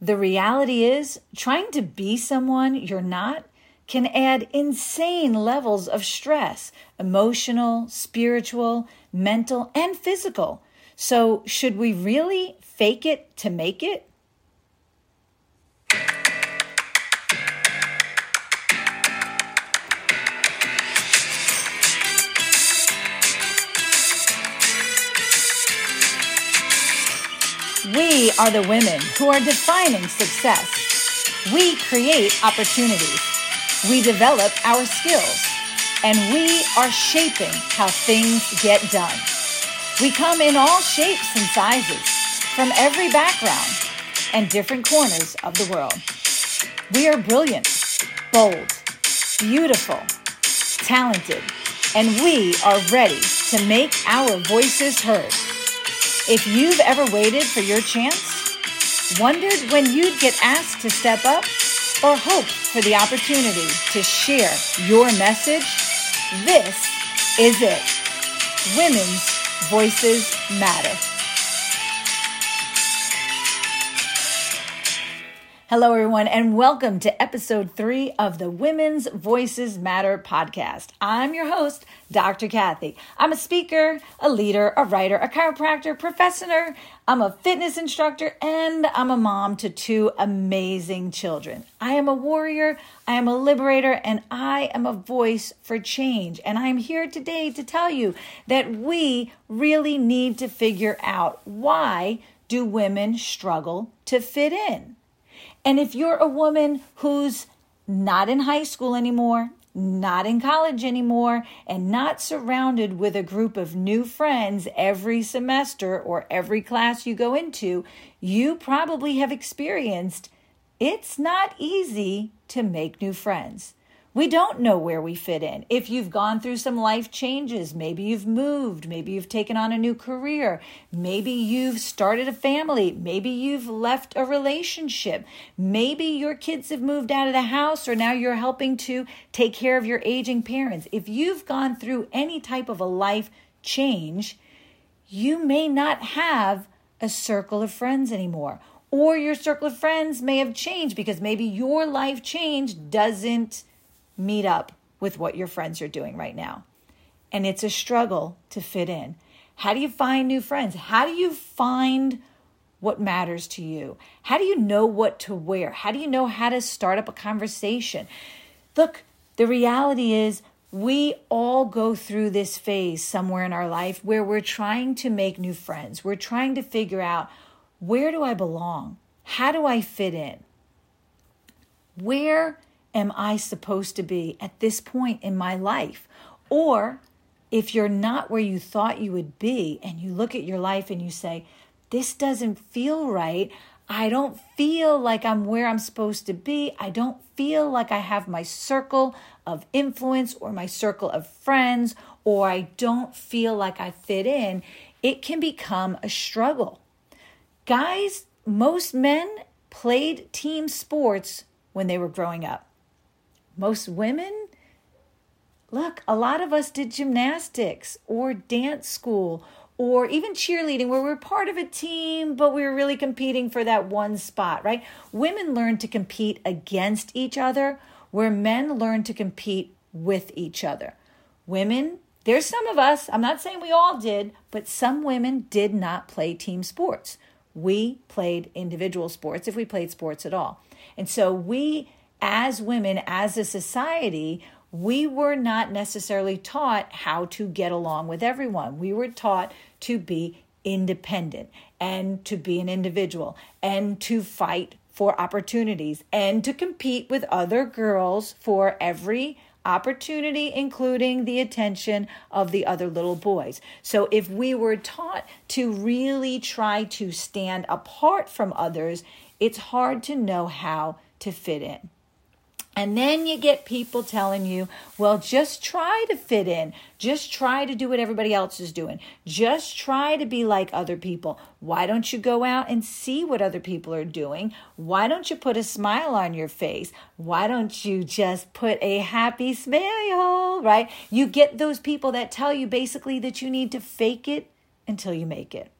the reality is, trying to be someone you're not can add insane levels of stress emotional, spiritual, mental, and physical. So, should we really fake it to make it? We are the women who are defining success. We create opportunities. We develop our skills. And we are shaping how things get done. We come in all shapes and sizes, from every background and different corners of the world. We are brilliant, bold, beautiful, talented, and we are ready to make our voices heard. If you've ever waited for your chance, wondered when you'd get asked to step up, or hoped for the opportunity to share your message, this is it. Women's Voices Matter. Hello, everyone, and welcome to episode three of the Women's Voices Matter podcast. I'm your host, Dr. Kathy. I'm a speaker, a leader, a writer, a chiropractor, professor. I'm a fitness instructor, and I'm a mom to two amazing children. I am a warrior, I am a liberator, and I am a voice for change. And I'm here today to tell you that we really need to figure out why do women struggle to fit in? And if you're a woman who's not in high school anymore, not in college anymore, and not surrounded with a group of new friends every semester or every class you go into, you probably have experienced it's not easy to make new friends. We don't know where we fit in. If you've gone through some life changes, maybe you've moved, maybe you've taken on a new career, maybe you've started a family, maybe you've left a relationship, maybe your kids have moved out of the house, or now you're helping to take care of your aging parents. If you've gone through any type of a life change, you may not have a circle of friends anymore. Or your circle of friends may have changed because maybe your life change doesn't meet up with what your friends are doing right now. And it's a struggle to fit in. How do you find new friends? How do you find what matters to you? How do you know what to wear? How do you know how to start up a conversation? Look, the reality is we all go through this phase somewhere in our life where we're trying to make new friends. We're trying to figure out where do I belong? How do I fit in? Where am I supposed to be at this point in my life? Or if you're not where you thought you would be and you look at your life and you say, This doesn't feel right. I don't feel like I'm where I'm supposed to be. I don't feel like I have my circle of influence or my circle of friends, or I don't feel like I fit in. It can become a struggle. Guys, most men played team sports when they were growing up. Most women, look, a lot of us did gymnastics or dance school or even cheerleading where we're part of a team, but we were really competing for that one spot, right? Women learn to compete against each other, where men learn to compete with each other. Women, there's some of us, I'm not saying we all did, but some women did not play team sports. We played individual sports if we played sports at all. And so we as women, as a society, we were not necessarily taught how to get along with everyone. We were taught to be independent and to be an individual and to fight for opportunities and to compete with other girls for every opportunity, including the attention of the other little boys. So, if we were taught to really try to stand apart from others, it's hard to know how to fit in. And then you get people telling you, well, just try to fit in. Just try to do what everybody else is doing. Just try to be like other people. Why don't you go out and see what other people are doing? Why don't you put a smile on your face? Why don't you just put a happy smile, right? You get those people that tell you basically that you need to fake it until you make it.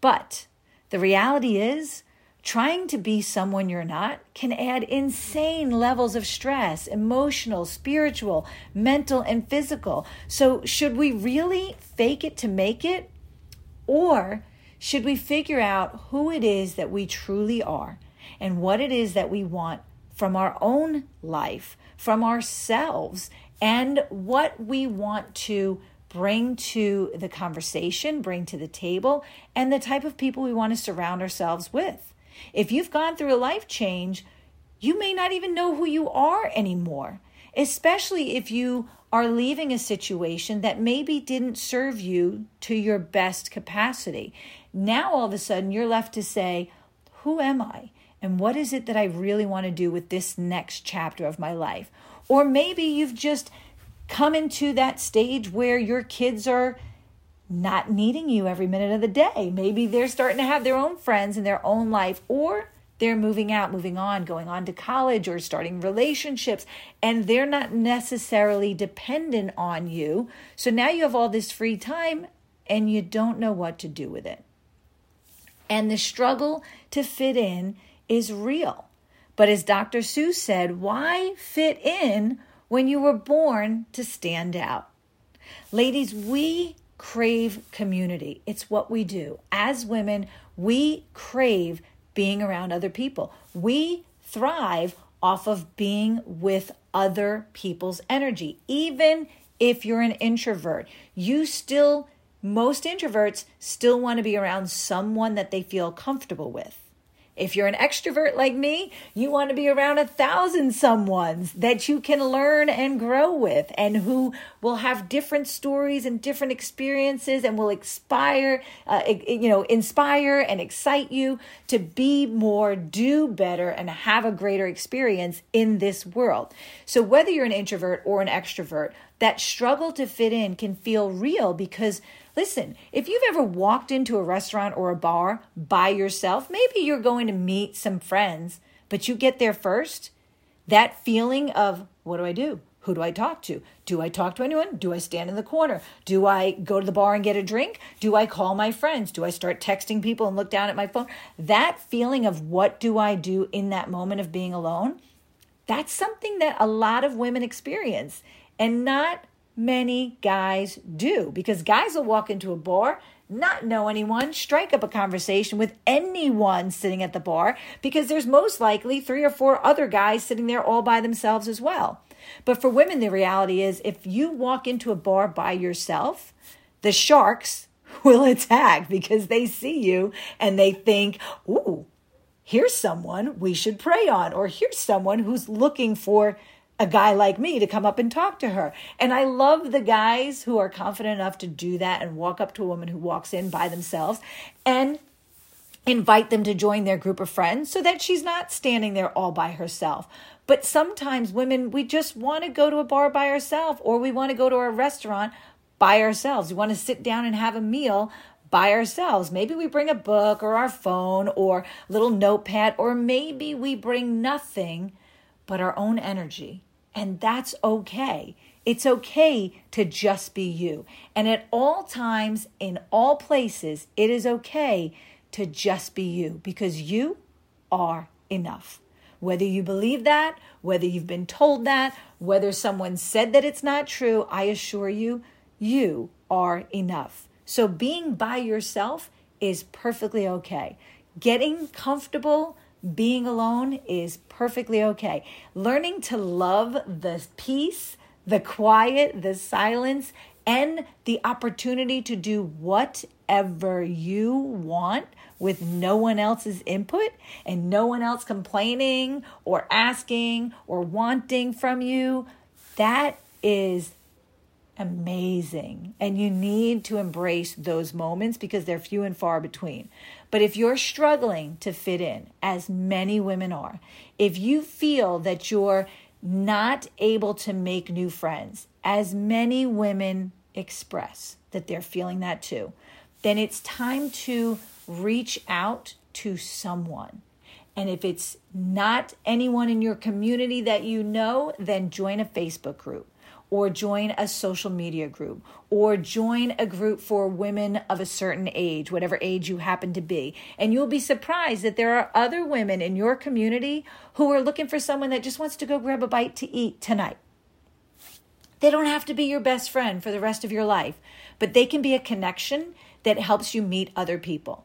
But the reality is, Trying to be someone you're not can add insane levels of stress, emotional, spiritual, mental, and physical. So, should we really fake it to make it? Or should we figure out who it is that we truly are and what it is that we want from our own life, from ourselves, and what we want to bring to the conversation, bring to the table, and the type of people we want to surround ourselves with? If you've gone through a life change, you may not even know who you are anymore, especially if you are leaving a situation that maybe didn't serve you to your best capacity. Now, all of a sudden, you're left to say, Who am I? And what is it that I really want to do with this next chapter of my life? Or maybe you've just come into that stage where your kids are not needing you every minute of the day. Maybe they're starting to have their own friends in their own life, or they're moving out, moving on, going on to college, or starting relationships, and they're not necessarily dependent on you. So now you have all this free time and you don't know what to do with it. And the struggle to fit in is real. But as Dr. Seuss said, why fit in when you were born to stand out? Ladies, we crave community. It's what we do. As women, we crave being around other people. We thrive off of being with other people's energy. Even if you're an introvert, you still, most introverts still want to be around someone that they feel comfortable with. If you're an extrovert like me, you want to be around a thousand someones that you can learn and grow with and who will have different stories and different experiences and will inspire, uh, you know, inspire and excite you to be more, do better, and have a greater experience in this world. So whether you're an introvert or an extrovert, that struggle to fit in can feel real because Listen, if you've ever walked into a restaurant or a bar by yourself, maybe you're going to meet some friends, but you get there first. That feeling of, what do I do? Who do I talk to? Do I talk to anyone? Do I stand in the corner? Do I go to the bar and get a drink? Do I call my friends? Do I start texting people and look down at my phone? That feeling of what do I do in that moment of being alone, that's something that a lot of women experience. And not many guys do because guys will walk into a bar, not know anyone, strike up a conversation with anyone sitting at the bar because there's most likely three or four other guys sitting there all by themselves as well. But for women, the reality is if you walk into a bar by yourself, the sharks will attack because they see you and they think, ooh, here's someone we should prey on, or here's someone who's looking for a guy like me to come up and talk to her. And I love the guys who are confident enough to do that and walk up to a woman who walks in by themselves and invite them to join their group of friends so that she's not standing there all by herself. But sometimes women, we just want to go to a bar by ourselves or we want to go to a restaurant by ourselves. We want to sit down and have a meal by ourselves. Maybe we bring a book or our phone or little notepad, or maybe we bring nothing but our own energy and that's okay. It's okay to just be you. And at all times, in all places, it is okay to just be you because you are enough. Whether you believe that, whether you've been told that, whether someone said that it's not true, I assure you, you are enough. So being by yourself is perfectly okay. Getting comfortable being alone is perfectly okay. Learning to love the peace, the quiet, the silence, and the opportunity to do whatever you want with no one else's input and no one else complaining or asking or wanting from you, that is amazing. And you need to embrace those moments because they're few and far between. But if you're struggling to fit in, as many women are, if you feel that you're not able to make new friends, as many women express that they're feeling that too, then it's time to reach out to someone. And if it's not anyone in your community that you know, then join a Facebook group or join a social media group or join a group for women of a certain age, whatever age you happen to be. And you'll be surprised that there are other women in your community who are looking for someone that just wants to go grab a bite to eat tonight. They don't have to be your best friend for the rest of your life, but they can be a connection that helps you meet other people.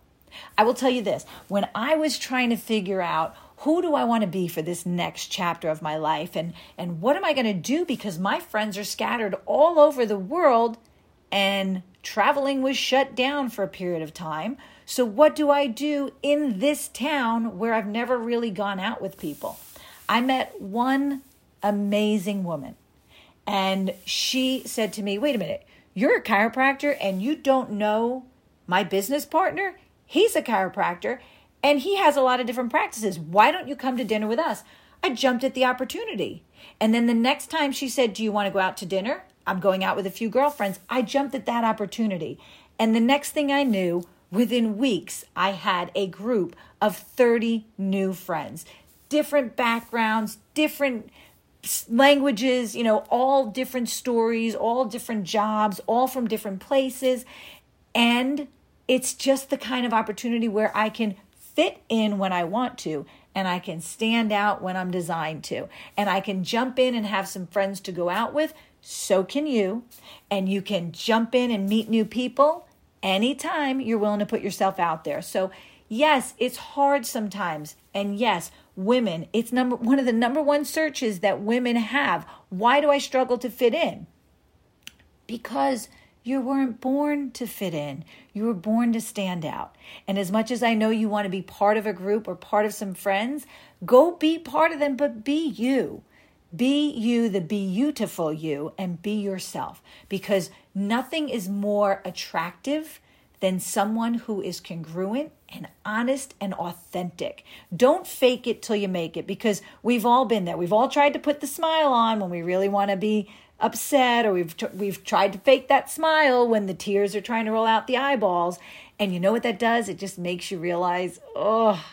I will tell you this when I was trying to figure out who do I want to be for this next chapter of my life and and what am I going to do because my friends are scattered all over the world and traveling was shut down for a period of time. So what do I do in this town where I've never really gone out with people? I met one amazing woman and she said to me, "Wait a minute. You're a chiropractor and you don't know my business partner? He's a chiropractor and he has a lot of different practices. Why don't you come to dinner with us? I jumped at the opportunity. And then the next time she said, Do you want to go out to dinner? I'm going out with a few girlfriends. I jumped at that opportunity. And the next thing I knew, within weeks, I had a group of 30 new friends, different backgrounds, different languages, you know, all different stories, all different jobs, all from different places. And it's just the kind of opportunity where I can fit in when I want to and I can stand out when I'm designed to. And I can jump in and have some friends to go out with. So can you. And you can jump in and meet new people anytime you're willing to put yourself out there. So, yes, it's hard sometimes. And yes, women, it's number one of the number one searches that women have. Why do I struggle to fit in? Because you weren't born to fit in. You were born to stand out. And as much as I know you want to be part of a group or part of some friends, go be part of them, but be you. Be you, the beautiful you, and be yourself. Because nothing is more attractive than someone who is congruent and honest and authentic. Don't fake it till you make it because we've all been there. We've all tried to put the smile on when we really want to be upset or we've we've tried to fake that smile when the tears are trying to roll out the eyeballs. And you know what that does? It just makes you realize oh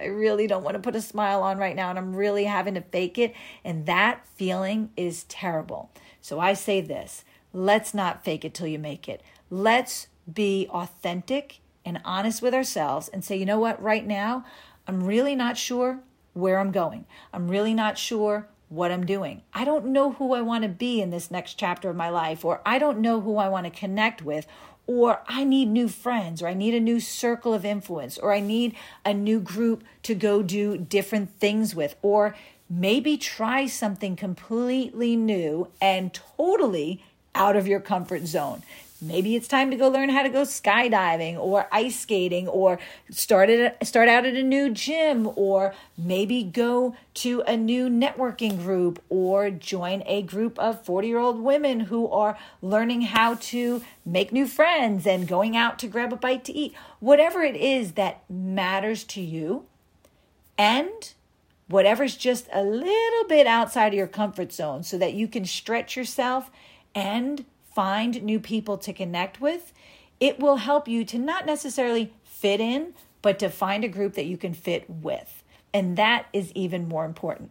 I really don't want to put a smile on right now and I'm really having to fake it. And that feeling is terrible. So I say this let's not fake it till you make it. Let's be authentic and honest with ourselves and say you know what? Right now I'm really not sure where I'm going. I'm really not sure what I'm doing. I don't know who I want to be in this next chapter of my life, or I don't know who I want to connect with, or I need new friends, or I need a new circle of influence, or I need a new group to go do different things with, or maybe try something completely new and totally out of your comfort zone. Maybe it's time to go learn how to go skydiving or ice skating or start at, start out at a new gym or maybe go to a new networking group or join a group of 40-year-old women who are learning how to make new friends and going out to grab a bite to eat. Whatever it is that matters to you and whatever's just a little bit outside of your comfort zone so that you can stretch yourself and find new people to connect with, it will help you to not necessarily fit in, but to find a group that you can fit with. And that is even more important.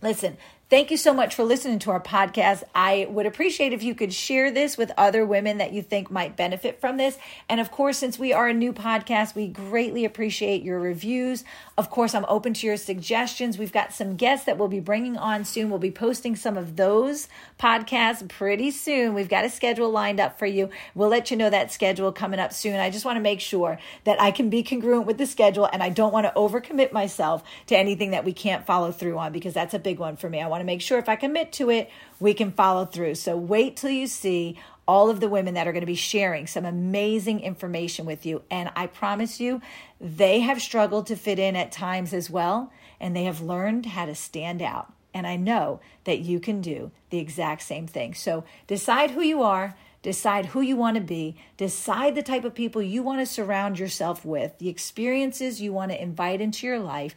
Listen, Thank you so much for listening to our podcast. I would appreciate if you could share this with other women that you think might benefit from this. And of course, since we are a new podcast, we greatly appreciate your reviews. Of course, I'm open to your suggestions. We've got some guests that we'll be bringing on soon. We'll be posting some of those podcasts pretty soon. We've got a schedule lined up for you. We'll let you know that schedule coming up soon. I just want to make sure that I can be congruent with the schedule and I don't want to overcommit myself to anything that we can't follow through on because that's a big one for me. I want to make sure if I commit to it, we can follow through. So wait till you see all of the women that are going to be sharing some amazing information with you. And I promise you, they have struggled to fit in at times as well, and they have learned how to stand out. And I know that you can do the exact same thing. So decide who you are. Decide who you want to be. Decide the type of people you want to surround yourself with, the experiences you want to invite into your life,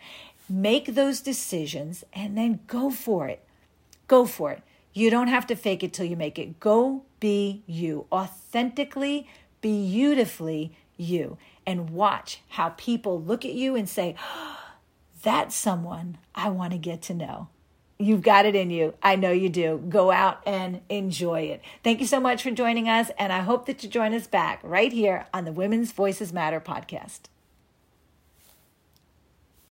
Make those decisions and then go for it. Go for it. You don't have to fake it till you make it. Go be you, authentically, beautifully you, and watch how people look at you and say, oh, That's someone I want to get to know. You've got it in you. I know you do. Go out and enjoy it. Thank you so much for joining us. And I hope that you join us back right here on the Women's Voices Matter podcast.